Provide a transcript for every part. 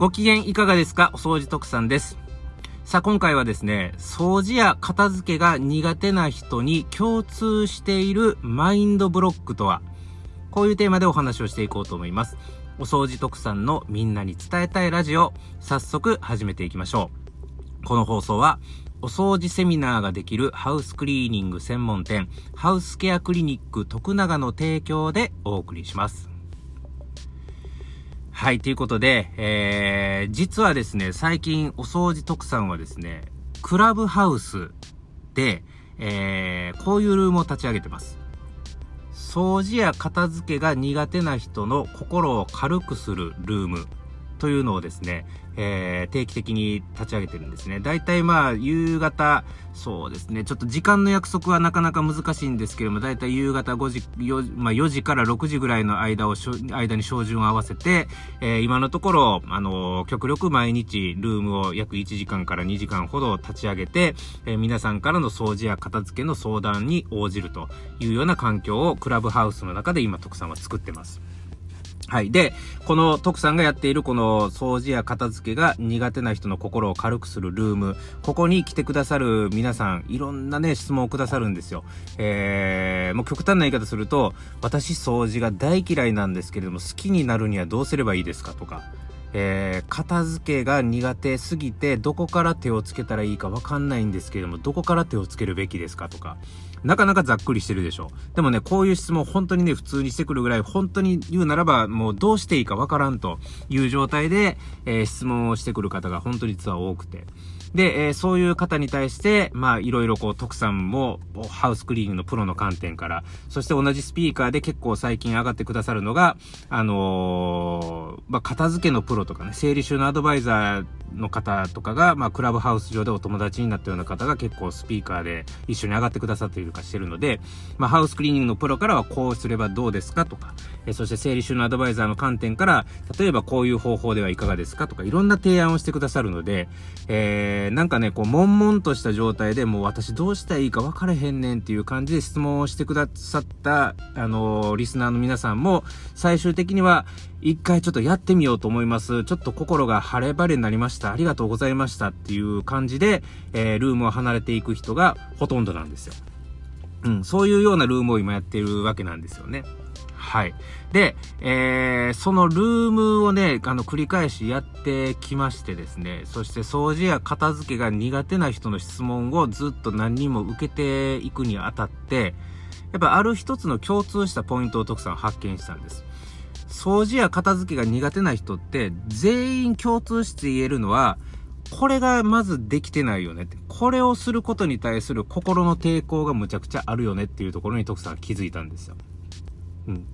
ご機嫌いかがですか？お掃除特産です。さあ、今回はですね、掃除や片付けが苦手な人に共通しているマインドブロックとは、こういうテーマでお話をしていこうと思います。お掃除特産のみんなに伝えたいラジオ、早速始めていきましょう。この放送は、お掃除セミナーができるハウスクリーニング専門店、ハウスケアクリニック徳永の提供でお送りします。はい、ということで、えー、実はですね、最近お掃除特産はですね、クラブハウスで、えー、こういうルームを立ち上げてます。掃除や片付けが苦手な人の心を軽くするルームというのをですね、えー、定期的に立ち上げてるんですね。だいたいまあ、夕方、そうですね、ちょっと時間の約束はなかなか難しいんですけども、だいたい夕方5時、4, まあ、4時から6時ぐらいの間を、間に照準を合わせて、えー、今のところ、あのー、極力毎日ルームを約1時間から2時間ほど立ち上げて、えー、皆さんからの掃除や片付けの相談に応じるというような環境をクラブハウスの中で今徳さんは作ってます。はい。で、この徳さんがやっているこの掃除や片付けが苦手な人の心を軽くするルーム。ここに来てくださる皆さん、いろんなね、質問をくださるんですよ。えー、もう極端な言い方すると、私掃除が大嫌いなんですけれども、好きになるにはどうすればいいですかとか。えー、片付けが苦手すぎて、どこから手をつけたらいいかわかんないんですけれども、どこから手をつけるべきですかとか、なかなかざっくりしてるでしょ。でもね、こういう質問本当にね、普通にしてくるぐらい、本当に言うならば、もうどうしていいかわからんという状態で、えー、質問をしてくる方が本当に実は多くて。で、えー、そういう方に対して、まあ、いろいろこう、徳さんも、ハウスクリーニングのプロの観点から、そして同じスピーカーで結構最近上がってくださるのが、あのー、まあ、片付けのプロとかね、整理収納アドバイザーの方とかが、まあ、クラブハウス上でお友達になったような方が結構スピーカーで一緒に上がってくださっているかしてるので、まあ、ハウスクリーニングのプロからはこうすればどうですかとか、えそして整理収納アドバイザーの観点から、例えばこういう方法ではいかがですかとか、いろんな提案をしてくださるので、えー、なんかね、こう、悶々とした状態でもう私どうしたらいいか分からへんねんっていう感じで質問をしてくださった、あのー、リスナーの皆さんも、最終的には、一回ちょっとやってみようと思います。ちょっと心が晴れ晴れになりました。ありがとうございましたっていう感じで、えー、ルームを離れていく人がほとんどなんですよ。うん、そういうようなルームを今やってるわけなんですよね。はい。で、えー、そのルームをね、あの、繰り返しやってきましてですね、そして掃除や片付けが苦手な人の質問をずっと何人も受けていくにあたって、やっぱある一つの共通したポイントを徳さん発見したんです。掃除や片付けが苦手な人って全員共通して言えるのは、これがまずできてないよねって。これをすることに対する心の抵抗がむちゃくちゃあるよねっていうところに徳さん気づいたんですよ。うん。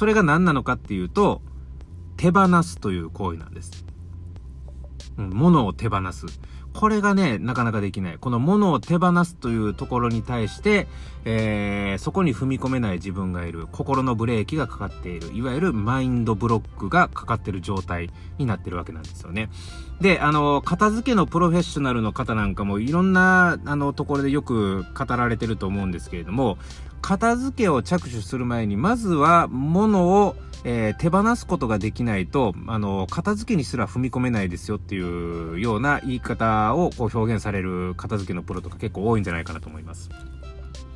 それが何なのかっていうと、手放すという行為なんです。うん、物を手放す。これがね、なかなかできない。この物を手放すというところに対して、えー、そこに踏み込めない自分がいる。心のブレーキがかかっている。いわゆるマインドブロックがかかってる状態になってるわけなんですよね。で、あの、片付けのプロフェッショナルの方なんかもいろんな、あの、ところでよく語られてると思うんですけれども、片付けを着手する前に、まずは物をえー、手放すことができないと、あの、片付けにすら踏み込めないですよっていうような言い方をこう表現される片付けのプロとか結構多いんじゃないかなと思います。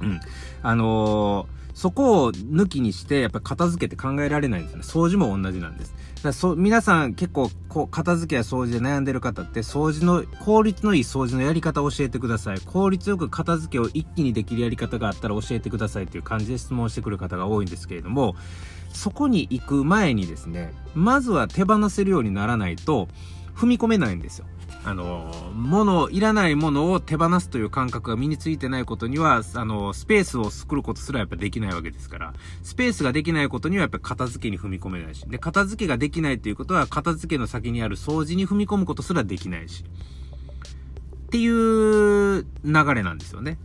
うん。あのーそこを抜きにして、やっぱり片付けて考えられないんですね。掃除も同じなんです。だそ皆さん結構こう片付けや掃除で悩んでる方って掃除の効率のいい掃除のやり方を教えてください効率よく片付けを一気にできるやり方があったら教えてくださいっていう感じで質問してくる方が多いんですけれどもそこに行く前にですねまずは手放せるようにならないと踏み込めないんですよあの、物、いらないものを手放すという感覚が身についてないことには、あの、スペースを作ることすらやっぱできないわけですから、スペースができないことにはやっぱ片付けに踏み込めないし、で、片付けができないということは、片付けの先にある掃除に踏み込むことすらできないし、っていう流れなんですよね。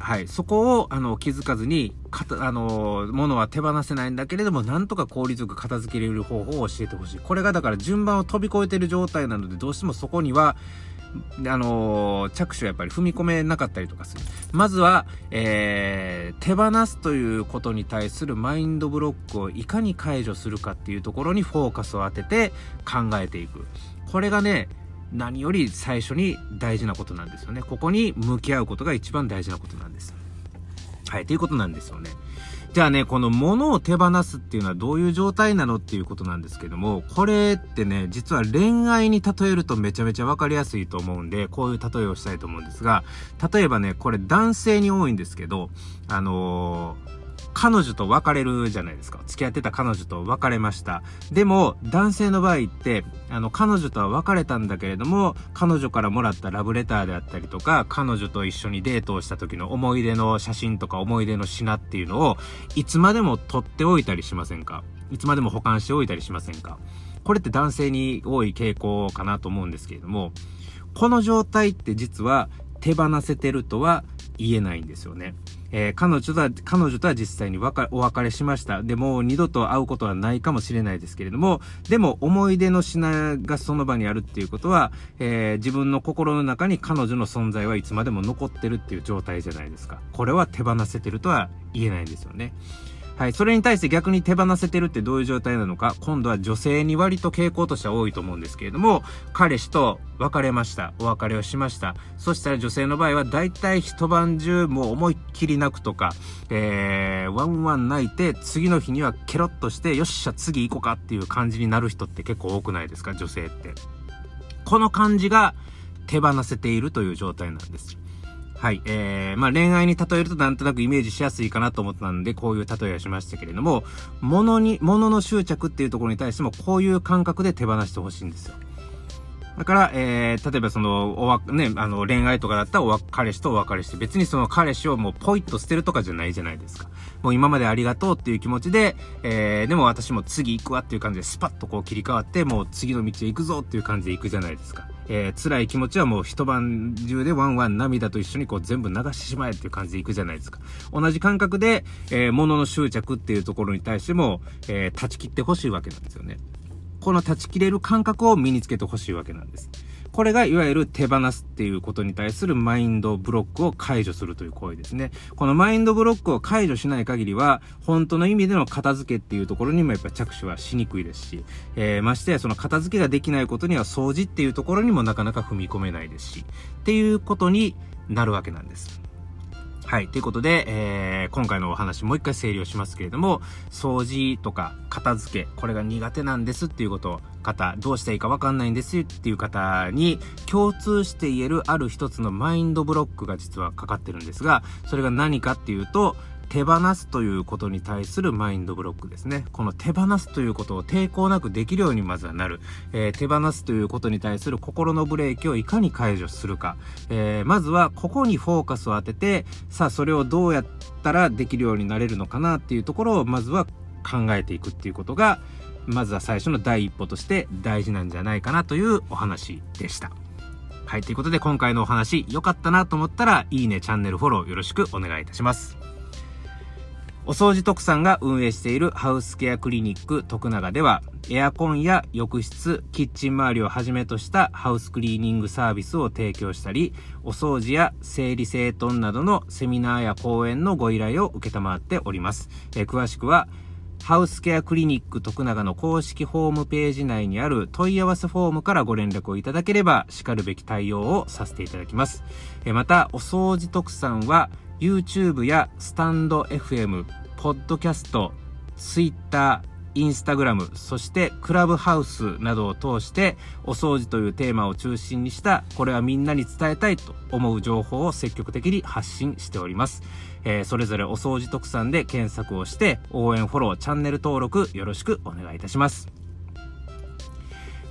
はい。そこを、あの、気づかずに、かた、あの、物は手放せないんだけれども、なんとか効率よく片付けれる方法を教えてほしい。これがだから順番を飛び越えてる状態なので、どうしてもそこには、あの、着手はやっぱり踏み込めなかったりとかする。まずは、えー、手放すということに対するマインドブロックをいかに解除するかっていうところにフォーカスを当てて考えていく。これがね、何より最初に大事なことなんですよね。ここに向き合うことが一番大事なことなんです。はい、ということなんですよね。じゃあね、この物を手放すっていうのはどういう状態なのっていうことなんですけども、これってね、実は恋愛に例えるとめちゃめちゃわかりやすいと思うんで、こういう例えをしたいと思うんですが、例えばね、これ男性に多いんですけど、あのー彼女と別れるじゃないですか。付き合ってた彼女と別れました。でも、男性の場合って、あの、彼女とは別れたんだけれども、彼女からもらったラブレターであったりとか、彼女と一緒にデートをした時の思い出の写真とか思い出の品っていうのを、いつまでも撮っておいたりしませんか？いつまでも保管しておいたりしませんか？これって男性に多い傾向かなと思うんですけれども、この状態って実は手放せてるとは言えないんですよね。えー、彼女とは、彼女とは実際にお別れしました。でも、二度と会うことはないかもしれないですけれども、でも、思い出の品がその場にあるっていうことは、えー、自分の心の中に彼女の存在はいつまでも残ってるっていう状態じゃないですか。これは手放せてるとは言えないんですよね。はい。それに対して逆に手放せてるってどういう状態なのか、今度は女性に割と傾向としては多いと思うんですけれども、彼氏と別れました。お別れをしました。そしたら女性の場合は大体一晩中もう思いっきり泣くとか、えー、ワンワン泣いて、次の日にはケロッとして、よっしゃ、次行こうかっていう感じになる人って結構多くないですか？女性って。この感じが手放せているという状態なんです。はい。えー、まあ恋愛に例えるとなんとなくイメージしやすいかなと思ったんで、こういう例えをしましたけれども、物に、物の執着っていうところに対しても、こういう感覚で手放してほしいんですよ。だから、えー、例えばその、おわ、ね、あの、恋愛とかだったらお、彼氏とお別れして、別にその彼氏をもうポイッと捨てるとかじゃないじゃないですか。もう今までありがとうっていう気持ちで、えー、でも私も次行くわっていう感じでスパッとこう切り替わって、もう次の道へ行くぞっていう感じで行くじゃないですか。えー、辛い気持ちはもう一晩中でワンワン涙と一緒にこう全部流してしまえっていう感じでいくじゃないですか。同じ感覚で、えー、物の執着っていうところに対しても、えー、断ち切ってほしいわけなんですよね。この断ち切れる感覚を身につけてほしいわけなんです。これがいわゆる手放すっていうことに対するマインドブロックを解除するという行為ですね。このマインドブロックを解除しない限りは、本当の意味での片付けっていうところにもやっぱ着手はしにくいですし、えー、ましてやその片付けができないことには掃除っていうところにもなかなか踏み込めないですし、っていうことになるわけなんです。はい。ということで、えー、今回のお話もう一回整理をしますけれども、掃除とか片付け、これが苦手なんですっていうこと方、どうしたらいいかわかんないんですっていう方に共通して言えるある一つのマインドブロックが実はかかってるんですが、それが何かっていうと、手放すということに対するマインドブロックですね。この手放すということを抵抗なくできるようにまずはなる。えー、手放すということに対する心のブレーキをいかに解除するか。えー、まずはここにフォーカスを当てて、さあそれをどうやったらできるようになれるのかなっていうところをまずは考えていくっていうことが、まずは最初の第一歩として大事なんじゃないかなというお話でした。はい、ということで今回のお話良かったなと思ったら、いいね、チャンネルフォローよろしくお願いいたします。お掃除特産が運営しているハウスケアクリニック徳永では、エアコンや浴室、キッチン周りをはじめとしたハウスクリーニングサービスを提供したり、お掃除や整理整頓などのセミナーや講演のご依頼を受けたまっております。えー、詳しくは、ハウスケアクリニック徳永の公式ホームページ内にある問い合わせフォームからご連絡をいただければ、叱るべき対応をさせていただきます。えまた、お掃除特産は、YouTube やスタンド FM、ポッドキャスト、ツイッター、インスタグラム、そしてクラブハウスなどを通して、お掃除というテーマを中心にした、これはみんなに伝えたいと思う情報を積極的に発信しております。えー、それぞれお掃除特産で検索をして、応援フォロー、チャンネル登録よろしくお願いいたします。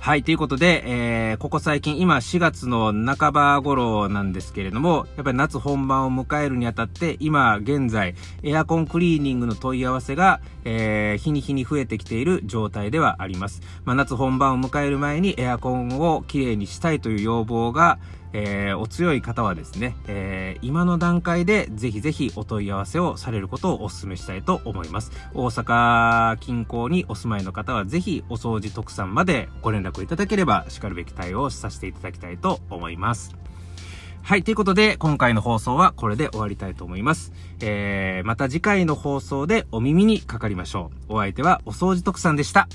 はい、ということで、えー、ここ最近、今4月の半ば頃なんですけれども、やっぱり夏本番を迎えるにあたって、今現在、エアコンクリーニングの問い合わせが、えー、日に日に増えてきている状態ではあります。まあ、夏本番を迎える前にエアコンをきれいにしたいという要望が、えー、お強い方はですね、えー、今の段階でぜひぜひお問い合わせをされることをお勧めしたいと思います。大阪近郊にお住まいの方はぜひお掃除特産までご連絡いただければ叱るべき対応をさせていただきたいと思います。はい。ということで、今回の放送はこれで終わりたいと思います。えー、また次回の放送でお耳にかかりましょう。お相手はお掃除特産でした。